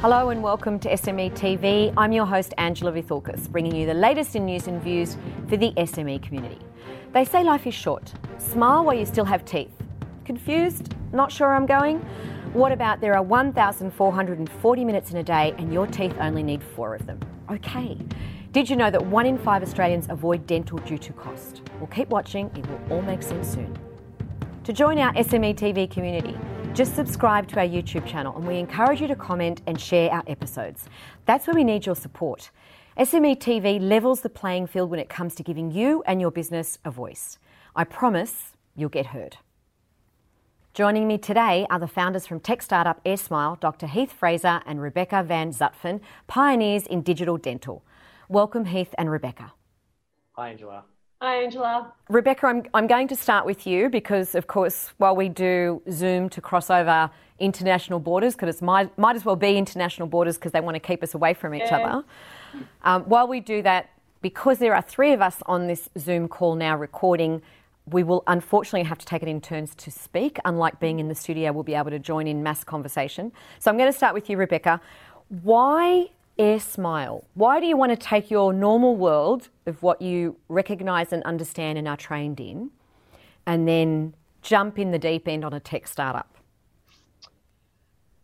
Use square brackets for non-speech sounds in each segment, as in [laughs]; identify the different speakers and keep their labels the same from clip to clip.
Speaker 1: Hello and welcome to SME TV. I'm your host, Angela Vithoulkas, bringing you the latest in news and views for the SME community. They say life is short. Smile while you still have teeth. Confused? Not sure I'm going? What about there are 1,440 minutes in a day and your teeth only need four of them? Okay. Did you know that one in five Australians avoid dental due to cost? Well, keep watching, it will all make sense soon. To join our SME TV community, just subscribe to our YouTube channel and we encourage you to comment and share our episodes. That's where we need your support. SME TV levels the playing field when it comes to giving you and your business a voice. I promise you'll get heard. Joining me today are the founders from tech startup AirSmile, Dr. Heath Fraser and Rebecca Van Zutphen, pioneers in digital dental. Welcome, Heath and Rebecca.
Speaker 2: Hi, Angela.
Speaker 3: Hi, Angela.
Speaker 1: Rebecca, I'm, I'm going to start with you because, of course, while we do Zoom to cross over international borders, because it might, might as well be international borders because they want to keep us away from each yeah. other. Um, while we do that, because there are three of us on this Zoom call now recording, we will unfortunately have to take it in turns to speak. Unlike being in the studio, we'll be able to join in mass conversation. So I'm going to start with you, Rebecca. Why AirSmile? Why do you want to take your normal world of what you recognise and understand and are trained in and then jump in the deep end on a tech startup?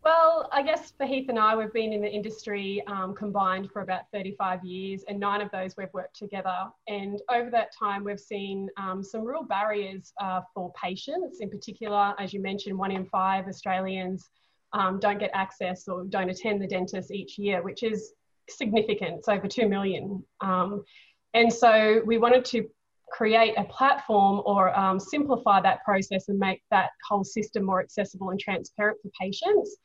Speaker 3: Well, I guess for Heath and I, we've been in the industry um, combined for about 35 years, and nine of those we've worked together. And over that time, we've seen um, some real barriers uh, for patients, in particular, as you mentioned, one in five Australians um, don't get access or don't attend the dentist each year, which is significant. It's over 2 million. Um, and so we wanted to create a platform or um, simplify that process and make that whole system more accessible and transparent for patients.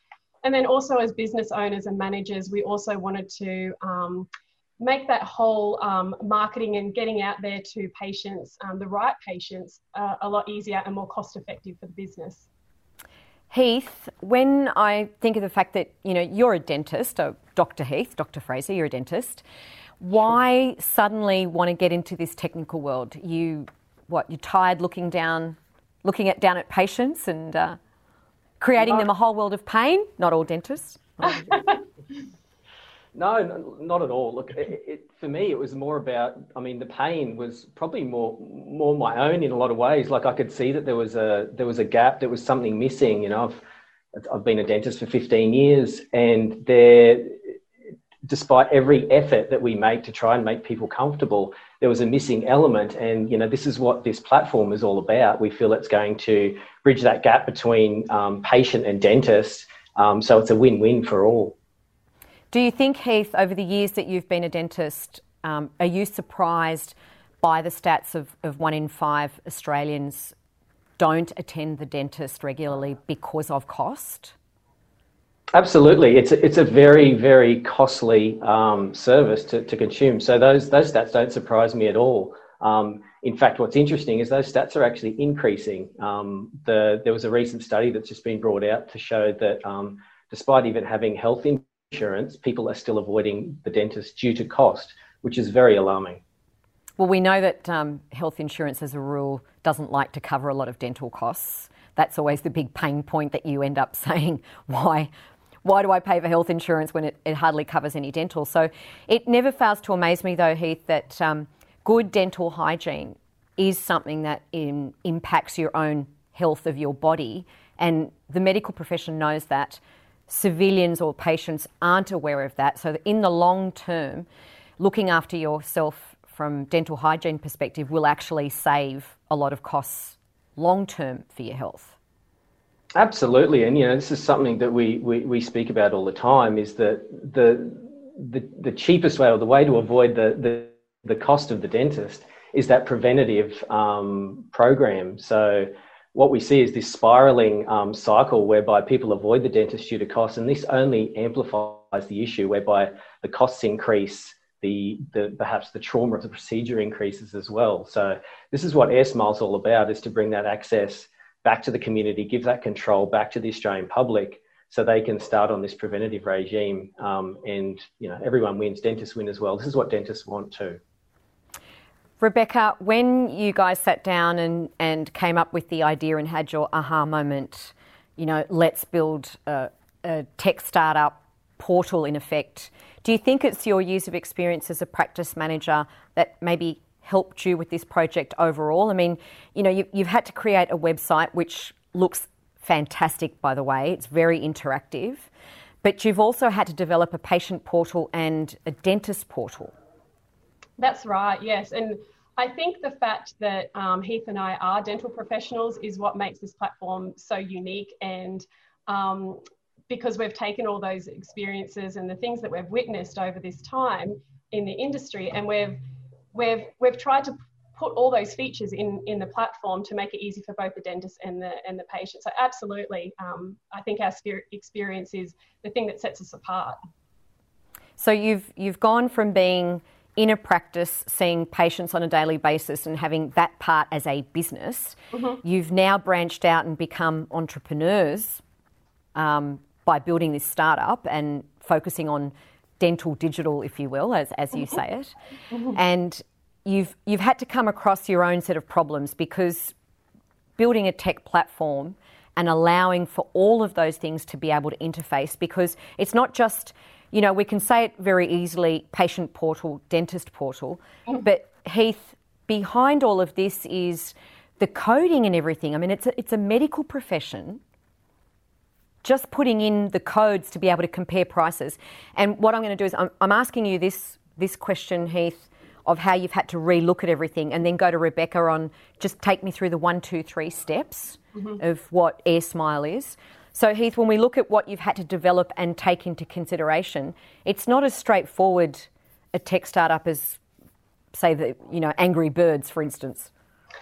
Speaker 3: And then also as business owners and managers, we also wanted to um, make that whole um, marketing and getting out there to patients, um, the right patients, uh, a lot easier and more cost effective for the business.
Speaker 1: Heath, when I think of the fact that you know you're a dentist, uh, Dr. Heath, Dr. Fraser, you're a dentist. Why sure. suddenly want to get into this technical world? You, what? You're tired looking down, looking at down at patients and uh, creating them a whole world of pain. Not all dentists. [laughs]
Speaker 2: No, not at all. Look, it, it, for me, it was more about. I mean, the pain was probably more more my own in a lot of ways. Like I could see that there was a there was a gap, there was something missing. You know, I've I've been a dentist for 15 years, and there, despite every effort that we make to try and make people comfortable, there was a missing element. And you know, this is what this platform is all about. We feel it's going to bridge that gap between um, patient and dentist, um, so it's a win-win for all.
Speaker 1: Do you think, Heath, over the years that you've been a dentist, um, are you surprised by the stats of, of one in five Australians don't attend the dentist regularly because of cost?
Speaker 2: Absolutely, it's a, it's a very very costly um, service to, to consume. So those those stats don't surprise me at all. Um, in fact, what's interesting is those stats are actually increasing. Um, the, there was a recent study that's just been brought out to show that um, despite even having health insurance, people are still avoiding the dentist due to cost, which is very alarming.
Speaker 1: Well, we know that um, health insurance, as a rule, doesn't like to cover a lot of dental costs. That's always the big pain point that you end up [laughs] saying, why, why do I pay for health insurance when it, it hardly covers any dental? So it never fails to amaze me, though, Heath, that um, good dental hygiene is something that in, impacts your own health of your body. And the medical profession knows that civilians or patients aren't aware of that. So, in the long term, looking after yourself from dental hygiene perspective will actually save a lot of costs long term for your health.
Speaker 2: Absolutely, and you know this is something that we, we, we speak about all the time. Is that the the, the cheapest way or the way to avoid the, the, the cost of the dentist is that preventative um, program. So what we see is this spiraling um, cycle whereby people avoid the dentist due to costs, and this only amplifies the issue whereby the costs increase, the, the perhaps the trauma of the procedure increases as well. So this is what AirSmile is all about: is to bring that access back to the community, give that control back to the Australian public, so they can start on this preventative regime, um, and you know everyone wins. Dentists win as well. This is what dentists want too.
Speaker 1: Rebecca, when you guys sat down and, and came up with the idea and had your aha moment, you know, let's build a, a tech startup portal in effect. Do you think it's your years of experience as a practice manager that maybe helped you with this project overall? I mean, you know, you, you've had to create a website which looks fantastic, by the way. It's very interactive. But you've also had to develop a patient portal and a dentist portal.
Speaker 3: That's right, yes. And I think the fact that um, Heath and I are dental professionals is what makes this platform so unique. And um, because we've taken all those experiences and the things that we've witnessed over this time in the industry, and we've we've we've tried to put all those features in in the platform to make it easy for both the dentist and the and the patient. So absolutely, um, I think our experience is the thing that sets us apart.
Speaker 1: So you've you've gone from being in a practice, seeing patients on a daily basis and having that part as a business. Mm-hmm. You've now branched out and become entrepreneurs um, by building this startup and focusing on dental digital, if you will, as, as you say it. Mm-hmm. And you've you've had to come across your own set of problems because building a tech platform and allowing for all of those things to be able to interface because it's not just you know we can say it very easily patient portal dentist portal mm. but heath behind all of this is the coding and everything i mean it's a, it's a medical profession just putting in the codes to be able to compare prices and what i'm going to do is i'm, I'm asking you this this question heath of how you've had to relook at everything and then go to Rebecca on just take me through the one, two, three steps mm-hmm. of what AirSmile is. So, Heath, when we look at what you've had to develop and take into consideration, it's not as straightforward a tech startup as, say, the you know Angry Birds, for instance. [laughs]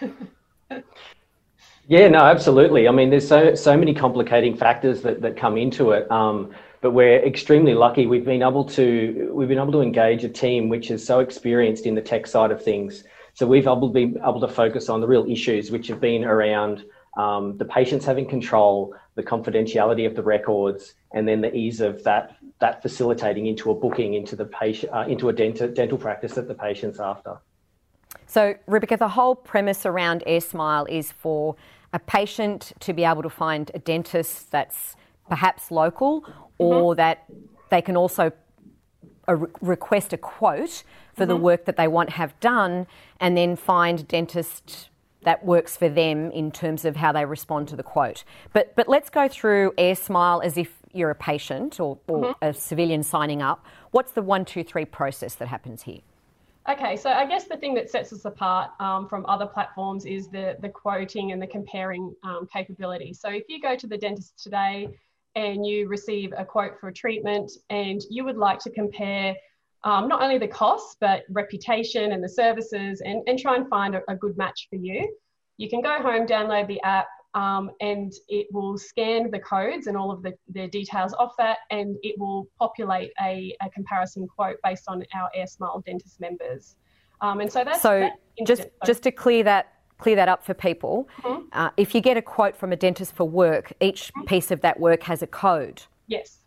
Speaker 2: yeah, no, absolutely. I mean, there's so so many complicating factors that that come into it. Um, but we're extremely lucky. We've been able to we've been able to engage a team which is so experienced in the tech side of things. So we've able, been able to focus on the real issues, which have been around um, the patients having control, the confidentiality of the records, and then the ease of that that facilitating into a booking into the patient uh, into a dental dental practice that the patient's after.
Speaker 1: So, Rebecca, the whole premise around AirSmile is for a patient to be able to find a dentist that's perhaps local or mm-hmm. that they can also a re- request a quote for mm-hmm. the work that they want have done and then find dentist that works for them in terms of how they respond to the quote. But but let's go through AirSmile as if you're a patient or, or mm-hmm. a civilian signing up. What's the one, two, three process that happens here?
Speaker 3: Okay, so I guess the thing that sets us apart um, from other platforms is the the quoting and the comparing um, capability. So if you go to the dentist today, and you receive a quote for a treatment and you would like to compare um, not only the costs but reputation and the services and, and try and find a, a good match for you you can go home download the app um, and it will scan the codes and all of the, the details off that and it will populate a, a comparison quote based on our AirSmile dentist members um, and so that's
Speaker 1: so just just to clear that clear that up for people. Mm-hmm. Uh, if you get a quote from a dentist for work, each mm-hmm. piece of that work has a code.
Speaker 3: Yes,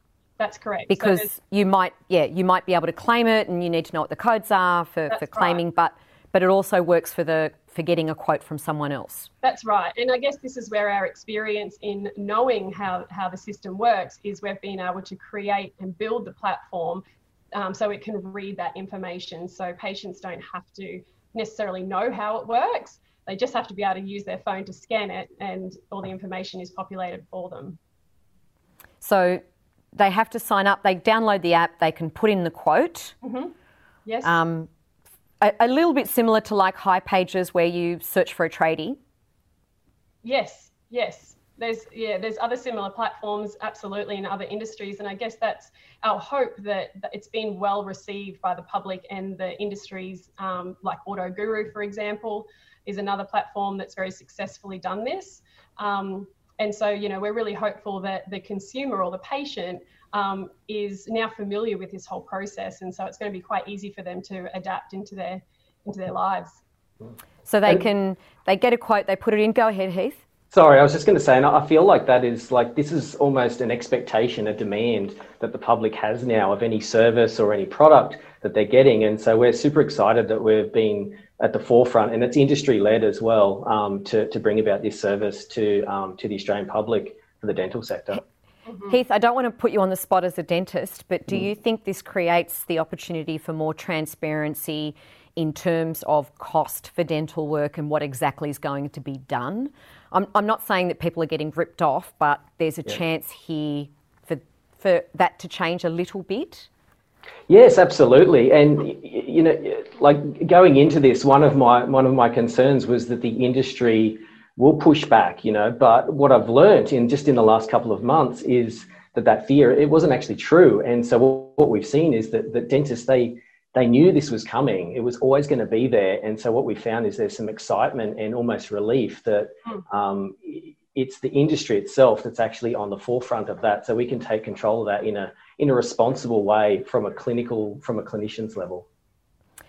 Speaker 3: that's correct.
Speaker 1: Because so you might, yeah, you might be able to claim it, and you need to know what the codes are for, for claiming. Right. But but it also works for the for getting a quote from someone else.
Speaker 3: That's right. And I guess this is where our experience in knowing how, how the system works is we've been able to create and build the platform um, so it can read that information so patients don't have to necessarily know how it works. They just have to be able to use their phone to scan it, and all the information is populated for them.
Speaker 1: So they have to sign up. They download the app. They can put in the quote.
Speaker 3: Mm-hmm. Yes. Um,
Speaker 1: a, a, little bit similar to like hipages where you search for a tradie.
Speaker 3: Yes. Yes. There's yeah. There's other similar platforms, absolutely, in other industries, and I guess that's our hope that, that it's been well received by the public and the industries, um, like AutoGuru, for example is another platform that's very successfully done this. Um, and so, you know, we're really hopeful that the consumer or the patient um, is now familiar with this whole process, and so it's going to be quite easy for them to adapt into their into their lives.
Speaker 1: So they can they get a quote, they put it in. Go ahead, Heath.
Speaker 2: Sorry, I was just going to say, and I feel like that is like this is almost an expectation, a demand that the public has now of any service or any product that they're getting, and so we're super excited that we've been at the forefront, and it's industry led as well um, to, to bring about this service to um, to the Australian public for the dental sector.
Speaker 1: Mm-hmm. Heath, I don't want to put you on the spot as a dentist, but do mm. you think this creates the opportunity for more transparency in terms of cost for dental work and what exactly is going to be done? I'm, I'm not saying that people are getting ripped off, but there's a yeah. chance here for, for that to change a little bit.
Speaker 2: Yes, absolutely. And you know, like going into this, one of my one of my concerns was that the industry will push back. You know, but what I've learned in just in the last couple of months is that that fear it wasn't actually true. And so what we've seen is that that dentists they they knew this was coming. It was always going to be there. And so what we found is there's some excitement and almost relief that hmm. um, it's the industry itself that's actually on the forefront of that. So we can take control of that in a in a responsible way from a clinical from a clinician's level.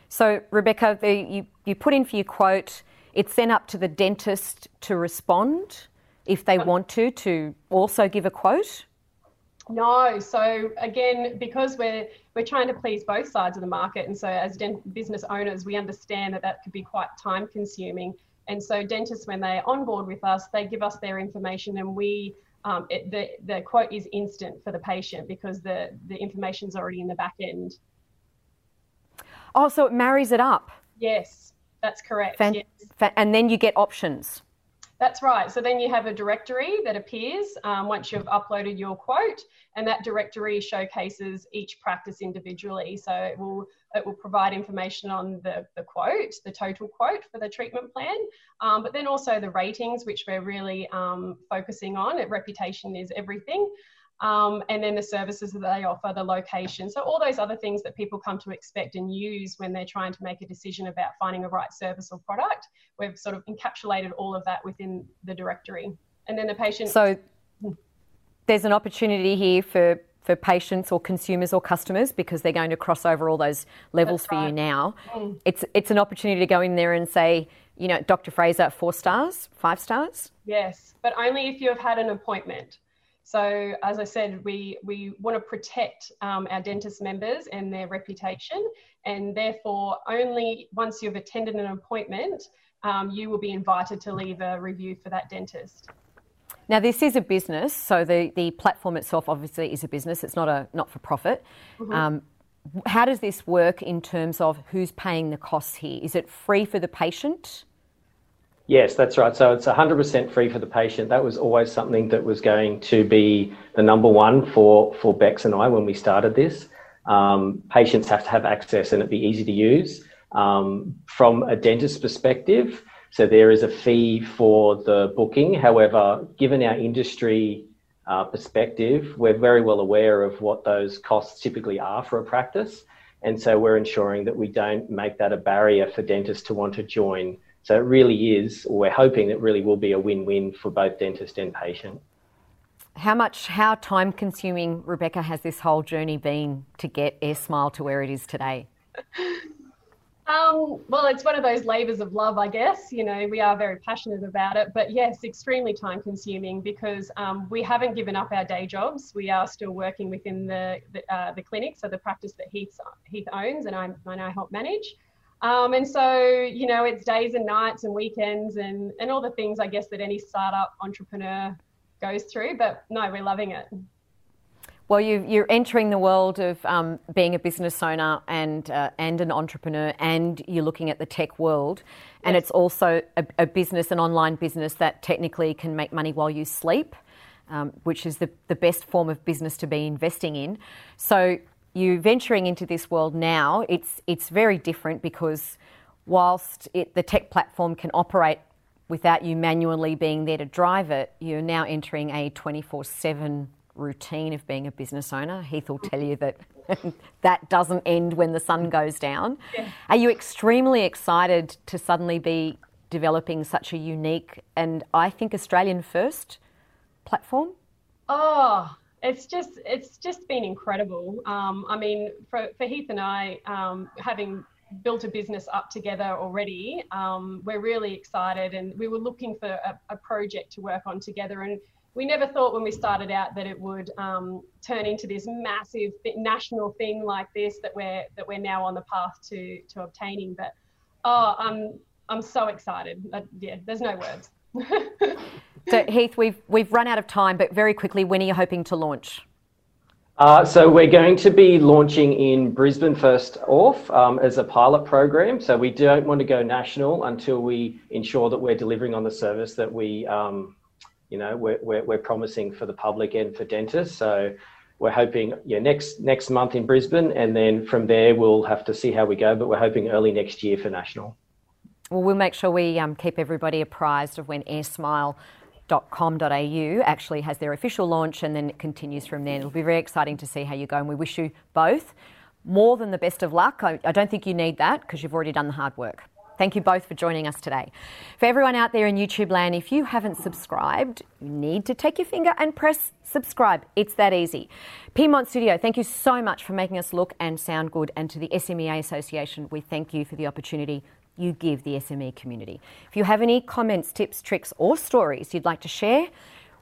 Speaker 1: So Rebecca, the, you you put in for your quote. It's then up to the dentist to respond if they want to to also give a quote.
Speaker 3: No, so again, because we're we're trying to please both sides of the market, and so as dent- business owners, we understand that that could be quite time consuming. And so dentists, when they're on board with us, they give us their information, and we um, it, the the quote is instant for the patient because the the information's already in the back end.
Speaker 1: Oh, so it marries it up.
Speaker 3: Yes, that's correct. Fan- yes.
Speaker 1: fa- and then you get options.
Speaker 3: That's right. So then you have a directory that appears um, once you've uploaded your quote, and that directory showcases each practice individually. So it will it will provide information on the, the quote, the total quote for the treatment plan, um, but then also the ratings, which we're really um, focusing on. Reputation is everything um, and then the services that they offer, the location. So, all those other things that people come to expect and use when they're trying to make a decision about finding a right service or product, we've sort of encapsulated all of that within the directory. And then the patient.
Speaker 1: So, there's an opportunity here for for patients or consumers or customers because they're going to cross over all those levels That's for right. you now. Mm. It's it's an opportunity to go in there and say, you know, Dr. Fraser, four stars, five stars.
Speaker 3: Yes, but only if you have had an appointment. So, as I said, we, we want to protect um, our dentist members and their reputation, and therefore, only once you've attended an appointment, um, you will be invited to leave a review for that dentist.
Speaker 1: Now, this is a business, so the, the platform itself obviously is a business. It's not a not for profit. Mm-hmm. Um, how does this work in terms of who's paying the costs here? Is it free for the patient?
Speaker 2: Yes, that's right. So it's 100% free for the patient. That was always something that was going to be the number one for, for Bex and I when we started this. Um, patients have to have access and it be easy to use. Um, from a dentist perspective, so there is a fee for the booking. However, given our industry uh, perspective, we're very well aware of what those costs typically are for a practice. And so we're ensuring that we don't make that a barrier for dentists to want to join so it really is, or we're hoping it really will be a win-win for both dentist and patient.
Speaker 1: How much, how time consuming, Rebecca, has this whole journey been to get AirSmile to where it is today? [laughs]
Speaker 3: Um, well, it's one of those labors of love, I guess. You know, we are very passionate about it, but yes, extremely time consuming because um, we haven't given up our day jobs. We are still working within the the, uh, the clinic, so the practice that Heath Heath owns and I, and I help manage. Um, and so, you know, it's days and nights and weekends and, and all the things I guess that any startup entrepreneur goes through. But no, we're loving it.
Speaker 1: Well, you, are entering the world of um, being a business owner and uh, and an entrepreneur, and you're looking at the tech world, and yes. it's also a, a, business, an online business that technically can make money while you sleep, um, which is the, the best form of business to be investing in. So you venturing into this world now, it's it's very different because whilst it, the tech platform can operate without you manually being there to drive it, you're now entering a 24/7 routine of being a business owner. Heath will tell you that [laughs] that doesn't end when the sun goes down. Yeah. Are you extremely excited to suddenly be developing such a unique and I think Australian first platform?
Speaker 3: Oh, it's just it's just been incredible. Um, I mean, for, for Heath and I, um, having built a business up together already, um, we're really excited, and we were looking for a, a, project to work on together. And we never thought when we started out that it would um, turn into this massive national thing like this that we're that we're now on the path to to obtaining. But oh, I'm I'm so excited. Uh, yeah, there's no words. [laughs]
Speaker 1: So Heath, we've we've run out of time, but very quickly, when are you hoping to launch?
Speaker 2: Uh, so we're going to be launching in Brisbane first off um, as a pilot program. So we don't want to go national until we ensure that we're delivering on the service that we, um, you know, we're, we're, we're, promising for the public and for dentists. So we're hoping yeah next next month in Brisbane, and then from there we'll have to see how we go. But we're hoping early next year for national.
Speaker 1: Well, we'll make sure we um, keep everybody apprised of when AirSmile com.au actually has their official launch and then it continues from there. It'll be very exciting to see how you go, and we wish you both more than the best of luck. I, I don't think you need that because you've already done the hard work. Thank you both for joining us today. For everyone out there in YouTube land, if you haven't subscribed, you need to take your finger and press subscribe. It's that easy. Piedmont Studio, thank you so much for making us look and sound good. And to the SMEA Association, we thank you for the opportunity you give the SME community. If you have any comments, tips, tricks, or stories you'd like to share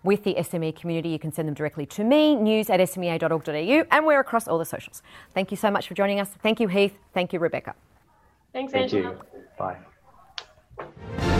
Speaker 1: with the SME community, you can send them directly to me, news at smea.org.au, and we're across all the socials. Thank you so much for joining us. Thank you, Heath. Thank you, Rebecca.
Speaker 3: Thanks, Angela.
Speaker 2: Thank you. Bye.